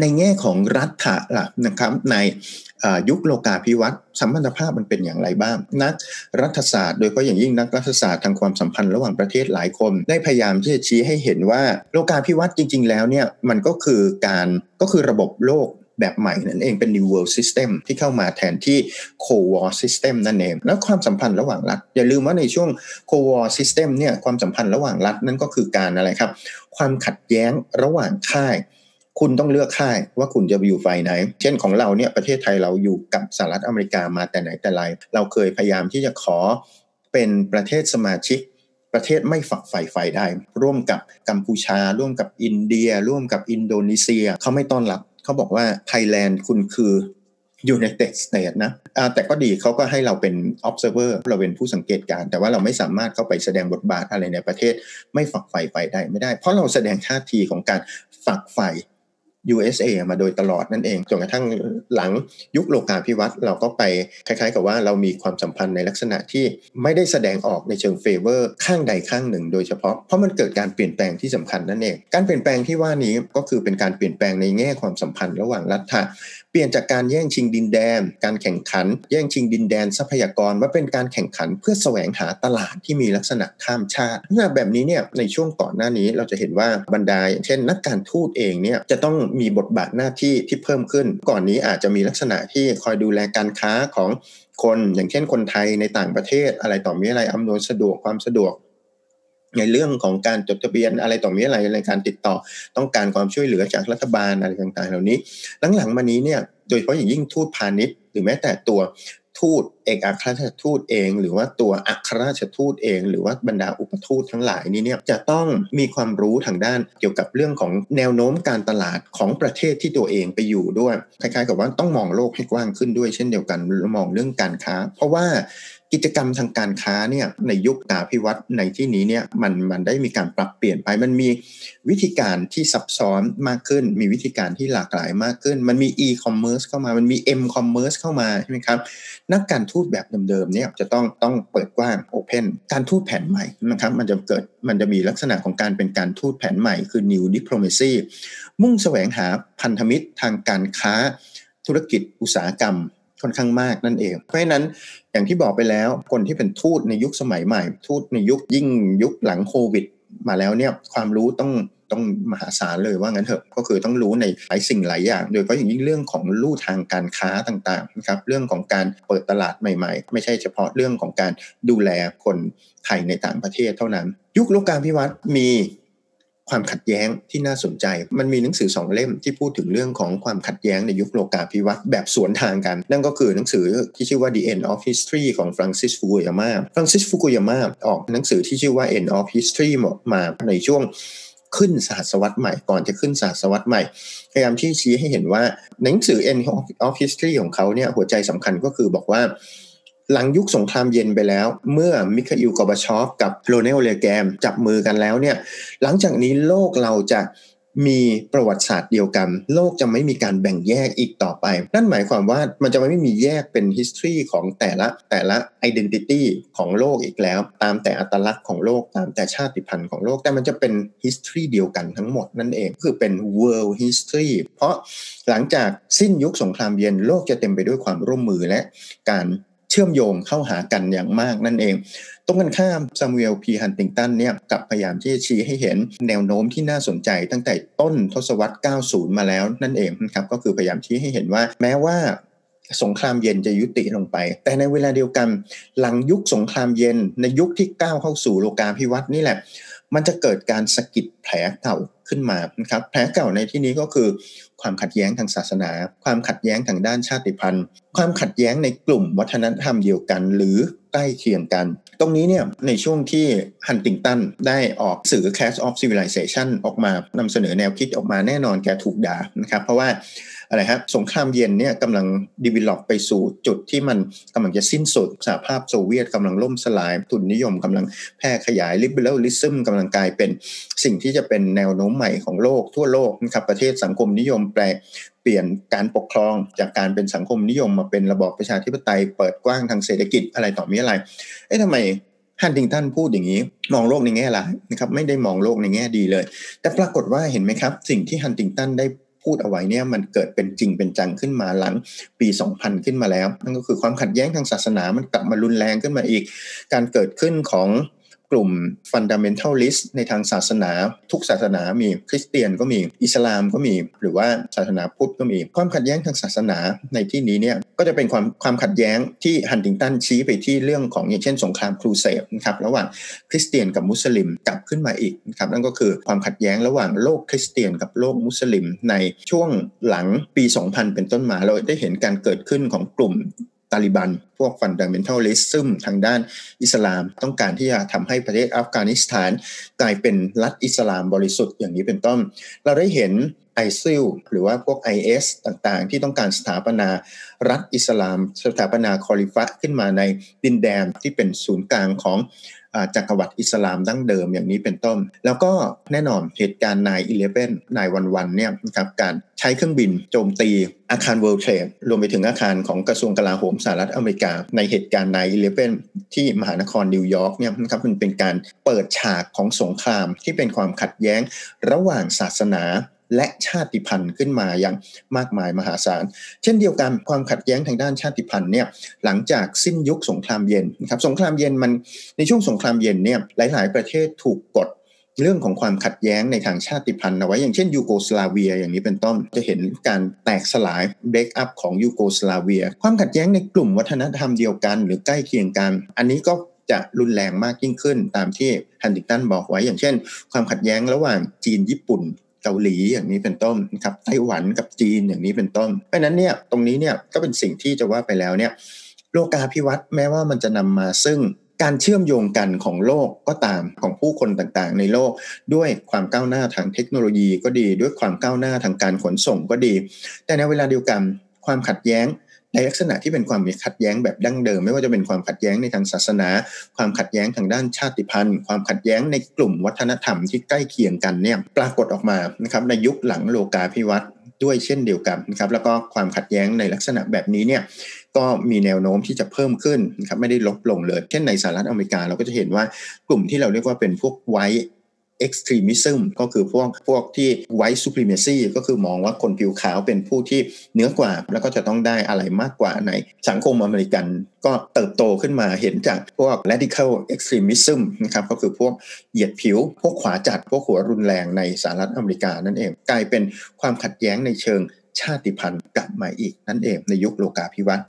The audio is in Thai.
ในแง่ของรัฐะล่ะนะครับในยุคโลกาภิวัตน์สัมพันธภาพมันเป็นอย่างไรบ้าง นักรัฐศาสตร์โดยเฉพาะอย่างยิ่งนักรัฐศาสตร์ทางความสัมพันธ์ระหว่างประเทศหลายคน ได้พยายามที่จะชี้ให้เห็นว่าโลกาภิวัตน์จริง ๆ แล้วเนี่ยมันก็คือการก็คือระบบโลกแบบใหม่นั่นเองเป็น new world system ที่เข้ามาแทนที่ cold war system นั่นเอง แล้วความสัมพันธ์ระหว่างรัฐ อย่าลืมว่าในช่วง cold war system เนี่ยความสัมพันธ์ระหว่างรัฐนั่นก็คือการอะไรครับ ความขัดแย้งระหว่างค่าย คุณต้องเลือกค่ายว่าคุณจะอยู่ฝ่ายไหน เช่นของเราเนี่ยประเทศไทยเราอยู่กับสหรัฐอเมริกามาแต่ไหนแต่ไร เราเคยพยายามที่จะขอเป็นประเทศสมาชิกประเทศไม่ฝักใฝ่ฝ่ายใดร่วมกับกัมพูชา ร่วมกับอินเดีย ร่วมกับอินโดนีเซียเขาไม่ต้อนรับเขาบอกว่าไทยแลนด์คุณคือ United States นะแต่ก็ดีเขาก็ให้เราเป็น observer เราเป็นผู้สังเกตการณ์ แต่ว่าเราไม่สามารถเข้าไปแสดงบทบาทอะไรในประเทศ ไม่ฝักใฝ่ไปได้ไม่ได้ เพราะเราแสดงท่าทีของการฝักใฝ่ USA มาโดยตลอดนั่นเองจนกระทั่งหลังยุคโลกาภิวัตน์เราก็ไปคล้ายๆ กับว่าเรามีความสัมพันธ์ในลักษณะที่ไม่ได้แสดงออกในเชิง favor ข้างใดข้างหนึ่ง โดยเฉพาะเพราะมันเกิดการเปลี่ยนแปลงที่สำคัญนั่นเอง การเปลี่ยนแปลงที่ว่านี้ก็คือเป็นการเปลี่ยนแปลงในแง่ความสัมพันธ์ระหว่างรัฐเปลี่ยนจากการแย่งชิงดินแดน การแข่งขัน แย่งชิงดินแดนทรัพยากรว่าเป็นการแข่งขันเพื่อแสวงหาตลาดที่มีลักษณะข้ามชาติลักษณะแบบนี้เนี่ยในช่วงก่อนหน้านี้เราจะเห็นว่าบรรดาเช่น นักการทูตเองเนี่ยจะต้องมีบทบาทหน้าที่ที่เพิ่มขึ้น ก่อนนี้อาจจะมีลักษณะที่คอยดูแลการค้าของคนอย่างเช่นคนไทยในต่างประเทศอะไรต่อมีอะไรอำนวยสะดวกความสะดวก ในเรื่องของการจดทะเบียนอะไรต่อมีอะไรในการติดต่อต้องการความช่วยเหลือจากรัฐบาลอะไรต่างๆ เหล่านี้ หลังๆมานี้เนี่ยโดยเฉพาะอย่างยิ่งทูตพาณิชย์ หรือแม้แต่ตัว ทูตเอกอัครราชทูตเอง หรือว่าตัวอัครราชทูตเอง หรือว่าบรรดาอุปทูตทั้งหลายนี้เนี่ยจะต้องมีความรู้ทางด้านเกี่ยวกับเรื่องของแนวโน้มการตลาดของประเทศที่ตัวเองไปอยู่ด้วยคล้ายๆ กับว่าต้องมองโลกให้กว้างขึ้นด้วย เช่นเดียวกันมองเรื่องการค้า เพราะว่า กิจกรรมทางการค้าเนี่ยในยุคตาพิวัตรในที่นี้เนี่ยมันมันได้มีการปรับเปลี่ยนไปมันมีวิธีการที่ซับซ้อนมากขึ้น มีวิธีการที่หลากหลายมากขึ้น มันมี e-commerce เข้ามามันมี m-commerce เข้ามาใช่ไหมครับนักการทูตแบบเดิมๆเนี่ยจะต้องต้องเปิดกว้าง open การทูตแผนใหม่นะครับมันจะเกิดมันจะมีลักษณะของการเป็นการทูตแผนใหม่คือ new diplomacy มุ่งแสวงหาพันธมิตรทางการค้าธุรกิจอุตสาหกรรม ค่อนข้างมากนั่นเอง เพราะฉะนั้นอย่างที่บอกไปแล้วคนที่เป็นทูตในยุคสมัยใหม่ ทูตในยุคยิ่งยุคหลังโควิด มาแล้วเนี่ยความรู้ต้องต้องมหาศาลเลยว่างั้นเถอะก็คือต้องรู้ในหลายสิ่งหลายอย่าง โดยเฉพาะอย่างยิ่งเรื่องของลู่ทางการค้าต่างๆนะครับเรื่องของการเปิดตลาดใหม่ๆ ไม่ใช่เฉพาะเรื่องของการดูแลคนไทยในต่างประเทศเท่านั้น ยุคโลกาภิวัตน์มี ความขัดแย้งที่น่าสนใจ มันมีหนังสือสองเล่มที่พูดถึงเรื่องของความขัดแย้งในยุคโลกาภิวัตน์แบบสวนทางกัน นั่นก็คือหนังสือที่ชื่อว่า The End of History ของฟรังซิสฟุกุยาม่าฟรังซิสฟุกุยาม่าออกหนังสือที่ชื่อว่า End of History มาในช่วงขึ้นศาสวรรษใหม่ก่อนจะขึ้นศาสวรรษใหม่พยายามที่ชี้ให้เห็นว่าหนังสือ End of History ของเขาเนี่ยหัวใจสำคัญก็คือบอกว่า หลังยุคสงครามเย็นไปแล้ว เมื่อมิคาอิลกอบาชอฟกับโรเนลเลแกมจับมือกันแล้วเนี่ยหลังจากนี้โลกเราจะมีประวัติศาสตร์เดียวกัน โลกจะไม่มีการแบ่งแยกอีกต่อไป นั่นหมายความว่ามันจะไม่มีแยกเป็น history ของแต่ละแต่ละ identity ของโลกอีกแล้ว ตามแต่อัตลักษณ์ของโลกตามแต่ชาติพันธุ์ของโลกแต่มันจะเป็น history เดียวกันทั้งหมดนั่นเองคือเป็น world history เพราะหลังจากสิ้นยุคสงครามเย็นโลกจะเต็มไปด้วยความร่วมมือและการ เชื่อมโยงเข้าหากันอย่างมากนั่นเอง ตรงกันข้ามซามูเอลพีฮันติงตันเนี่ยกับพยายามที่จะชี้ให้เห็นแนวโน้มที่น่าสนใจตั้งแต่ต้นทศวรรษ 90 มาแล้วนั่นเองนะครับก็คือพยายามชี้ให้เห็นว่า แม้ว่าสงครามเย็นจะยุติลงไป แต่ในเวลาเดียวกัน หลังยุคสงครามเย็นในยุคที่ก้าวเข้าสู่โลกาภิวัตน์นี่แหละ มันจะเกิดการสะกิดแผลเก่าขึ้นมานะครับแผลเก่าในที่นี้ก็คือความขัดแย้งทางศาสนา ความขัดแย้งทางด้านชาติพันธุ์ ความขัดแย้งในกลุ่มวัฒนธรรมเดียวกัน หรือใกล้เคียงกัน ตรงนี้เนี่ยในช่วงที่ฮันติงตันได้ออกสื่อ Clash of Civilization ออกมานำเสนอแนวคิดออกมาแน่นอนแกถูกด่านะครับ เพราะว่า อะไรครับสงครามเย็นเนี่ยกำลังดีวิลลอปไปสู่จุดที่มันกำลังจะสิ้นสุดสหภาพโซเวียตกำลังล่มสลาย ทุนนิยมกำลังแพร่ขยายลิเบอรัลิซึมกำลังกลายเป็นสิ่งที่จะเป็นแนวโน้มใหม่ของโลกทั่วโลกนะครับประเทศสังคมนิยมแปลเปลี่ยนการปกครองจากการเป็นสังคมนิยมมาเป็นระบอบประชาธิปไตย เปิดกว้างทางเศรษฐกิจอะไรต่อมีอะไร เอ๊ะทำไมฮันติงตันพูดอย่างนี้ มองโลกในแง่ร้ายนะครับไม่ได้มองโลกในแง่ดีเลย แต่ปรากฏว่าเห็นไหมครับ สิ่งที่ฮันติงตันได้ พูดเอาไว้เนี่ยมันเกิดเป็นจริงเป็นจังขึ้นมาหลังปี 2000 ขึ้นมาแล้ว นั่นก็คือความขัดแย้งทางศาสนามันกลับมารุนแรงขึ้นมาอีก การเกิดขึ้นของ กลุ่ม fundamentalist ในทางศาสนา ทุกศาสนามีคริสเตียนก็มีอิสลามก็มี หรือว่าศาสนาพุทธก็มี ความขัดแย้งทางศาสนาในที่นี้เนี่ยก็จะเป็นความความขัดแย้งที่ฮันติงตันชี้ไปที่เรื่องของอย่างเช่นสงครามครูเสดนะครับระหว่างคริสเตียนกับมุสลิมกลับขึ้นมาอีกนะครับนั่นก็คือความขัดแย้งระหว่างโลกคริสเตียนกับโลกมุสลิมในช่วงหลังปี 2000 เป็นต้นมาเราได้เห็นการเกิดขึ้นของกลุ่ม ตาลิบัน พวก fundamentalism ทางด้านอิสลาม ต้องการที่จะทำให้ประเทศอัฟกานิสถาน กลายเป็นรัฐอิสลามบริสุทธิ์อย่างนี้เป็นต้น เราได้เห็น ISIL หรือว่าพวก IS ต่างๆ ที่ต้องการสถาปนารัฐอิสลาม สถาปนาคอลิฟะขึ้นมาในดินแดนที่เป็นศูนย์กลางของ จักรวรรดิอิสลามดั้งเดิมอย่างนี้เป็นต้น แล้วก็แน่นอนเหตุการณ์ nine eleven nine one one เนี่ยนะครับการใช้เครื่องบินโจมตีอาคาร World Trade รวมไปถึงอาคารของกระทรวงกลาโหมสหรัฐอเมริกา ในเหตุการณ์ nine eleven ที่มหานครนิวยอร์กเนี่ยนะครับมันเป็นการเปิดฉากของสงครามที่เป็นความขัดแย้งระหว่างศาสนา และชาติพันธุ์ขึ้นมาอย่างมากมายมหาศาล เช่นเดียวกันความขัดแย้งทางด้านชาติพันธุ์เนี่ยหลังจากสิ้นยุคสงครามเย็นนะครับสงครามเย็นมันในช่วงสงครามเย็นเนี่ยหลาย ๆ ประเทศถูกกดเรื่องของความขัดแย้งในทางชาติพันธุ์เอาไว้อย่างเช่นยูโกสลาเวีย อย่างนี้เป็นต้นจะเห็นการแตกสลายเบรกอัพของยูโกสลาเวีย ความขัดแย้งในกลุ่มวัฒนธรรมเดียวกัน หรือใกล้เคียงกัน อันนี้ก็จะรุนแรงมากยิ่งขึ้น ตามที่ฮันดิงตันบอกไว้อย่างเช่น ความขัดแย้งระหว่างจีนญี่ปุ่น กาหลีอย่างนี้เป็นต้นนะครับไต้หวันกับจีนอย่างนี้เป็นต้น เพราะนั้นเนี่ยตรงนี้เนี่ยก็เป็นสิ่งที่จะว่าไปแล้วเนี่ยโลกาภิวัตน์แม้ว่ามันจะนำมาซึ่งการเชื่อมโยงกันของโลกก็ตามของผู้คนต่างๆ ในโลกด้วยความก้าวหน้าทางเทคโนโลยีก็ดี ด้วยความก้าวหน้าทางการขนส่งก็ดี แต่ในเวลาเดียวกันความขัดแย้ง ในลักษณะที่เป็นความขัดแย้งแบบดั้งเดิม ไม่ว่าจะเป็นความขัดแย้งในทางศาสนา ความขัดแย้งทางด้านชาติพันธุ์ ความขัดแย้งในกลุ่มวัฒนธรรมที่ใกล้เคียงกันเนี่ยปรากฏออกมานะครับในยุคหลังโลกาภิวัตน์ด้วยเช่นเดียวกันนะครับแล้วก็ความขัดแย้งในลักษณะแบบนี้เนี่ยก็มีแนวโน้มที่จะเพิ่มขึ้นนะครับไม่ได้ลดลงเลย เช่นในสหรัฐอเมริกาเราก็จะเห็นว่ากลุ่มที่เราเรียกว่าเป็นพวกไว extremism ก็คือพวกพวกที่ white supremacy ก็คือมองว่าคนผิวขาวเป็นผู้ที่เหนือกว่า แล้วก็จะต้องได้อะไรมากกว่าในสังคมอเมริกันก็เติบโตขึ้นมาเห็นจากพวก radical extremism นะครับก็คือพวกเหยียดผิว พวกขวาจัด พวกหัวรุนแรงในสหรัฐอเมริกานั่นเอง กลายเป็นความขัดแย้งในเชิงชาติพันธุ์กลับมาอีกนั่นเองในยุคโลกาภิวัตน์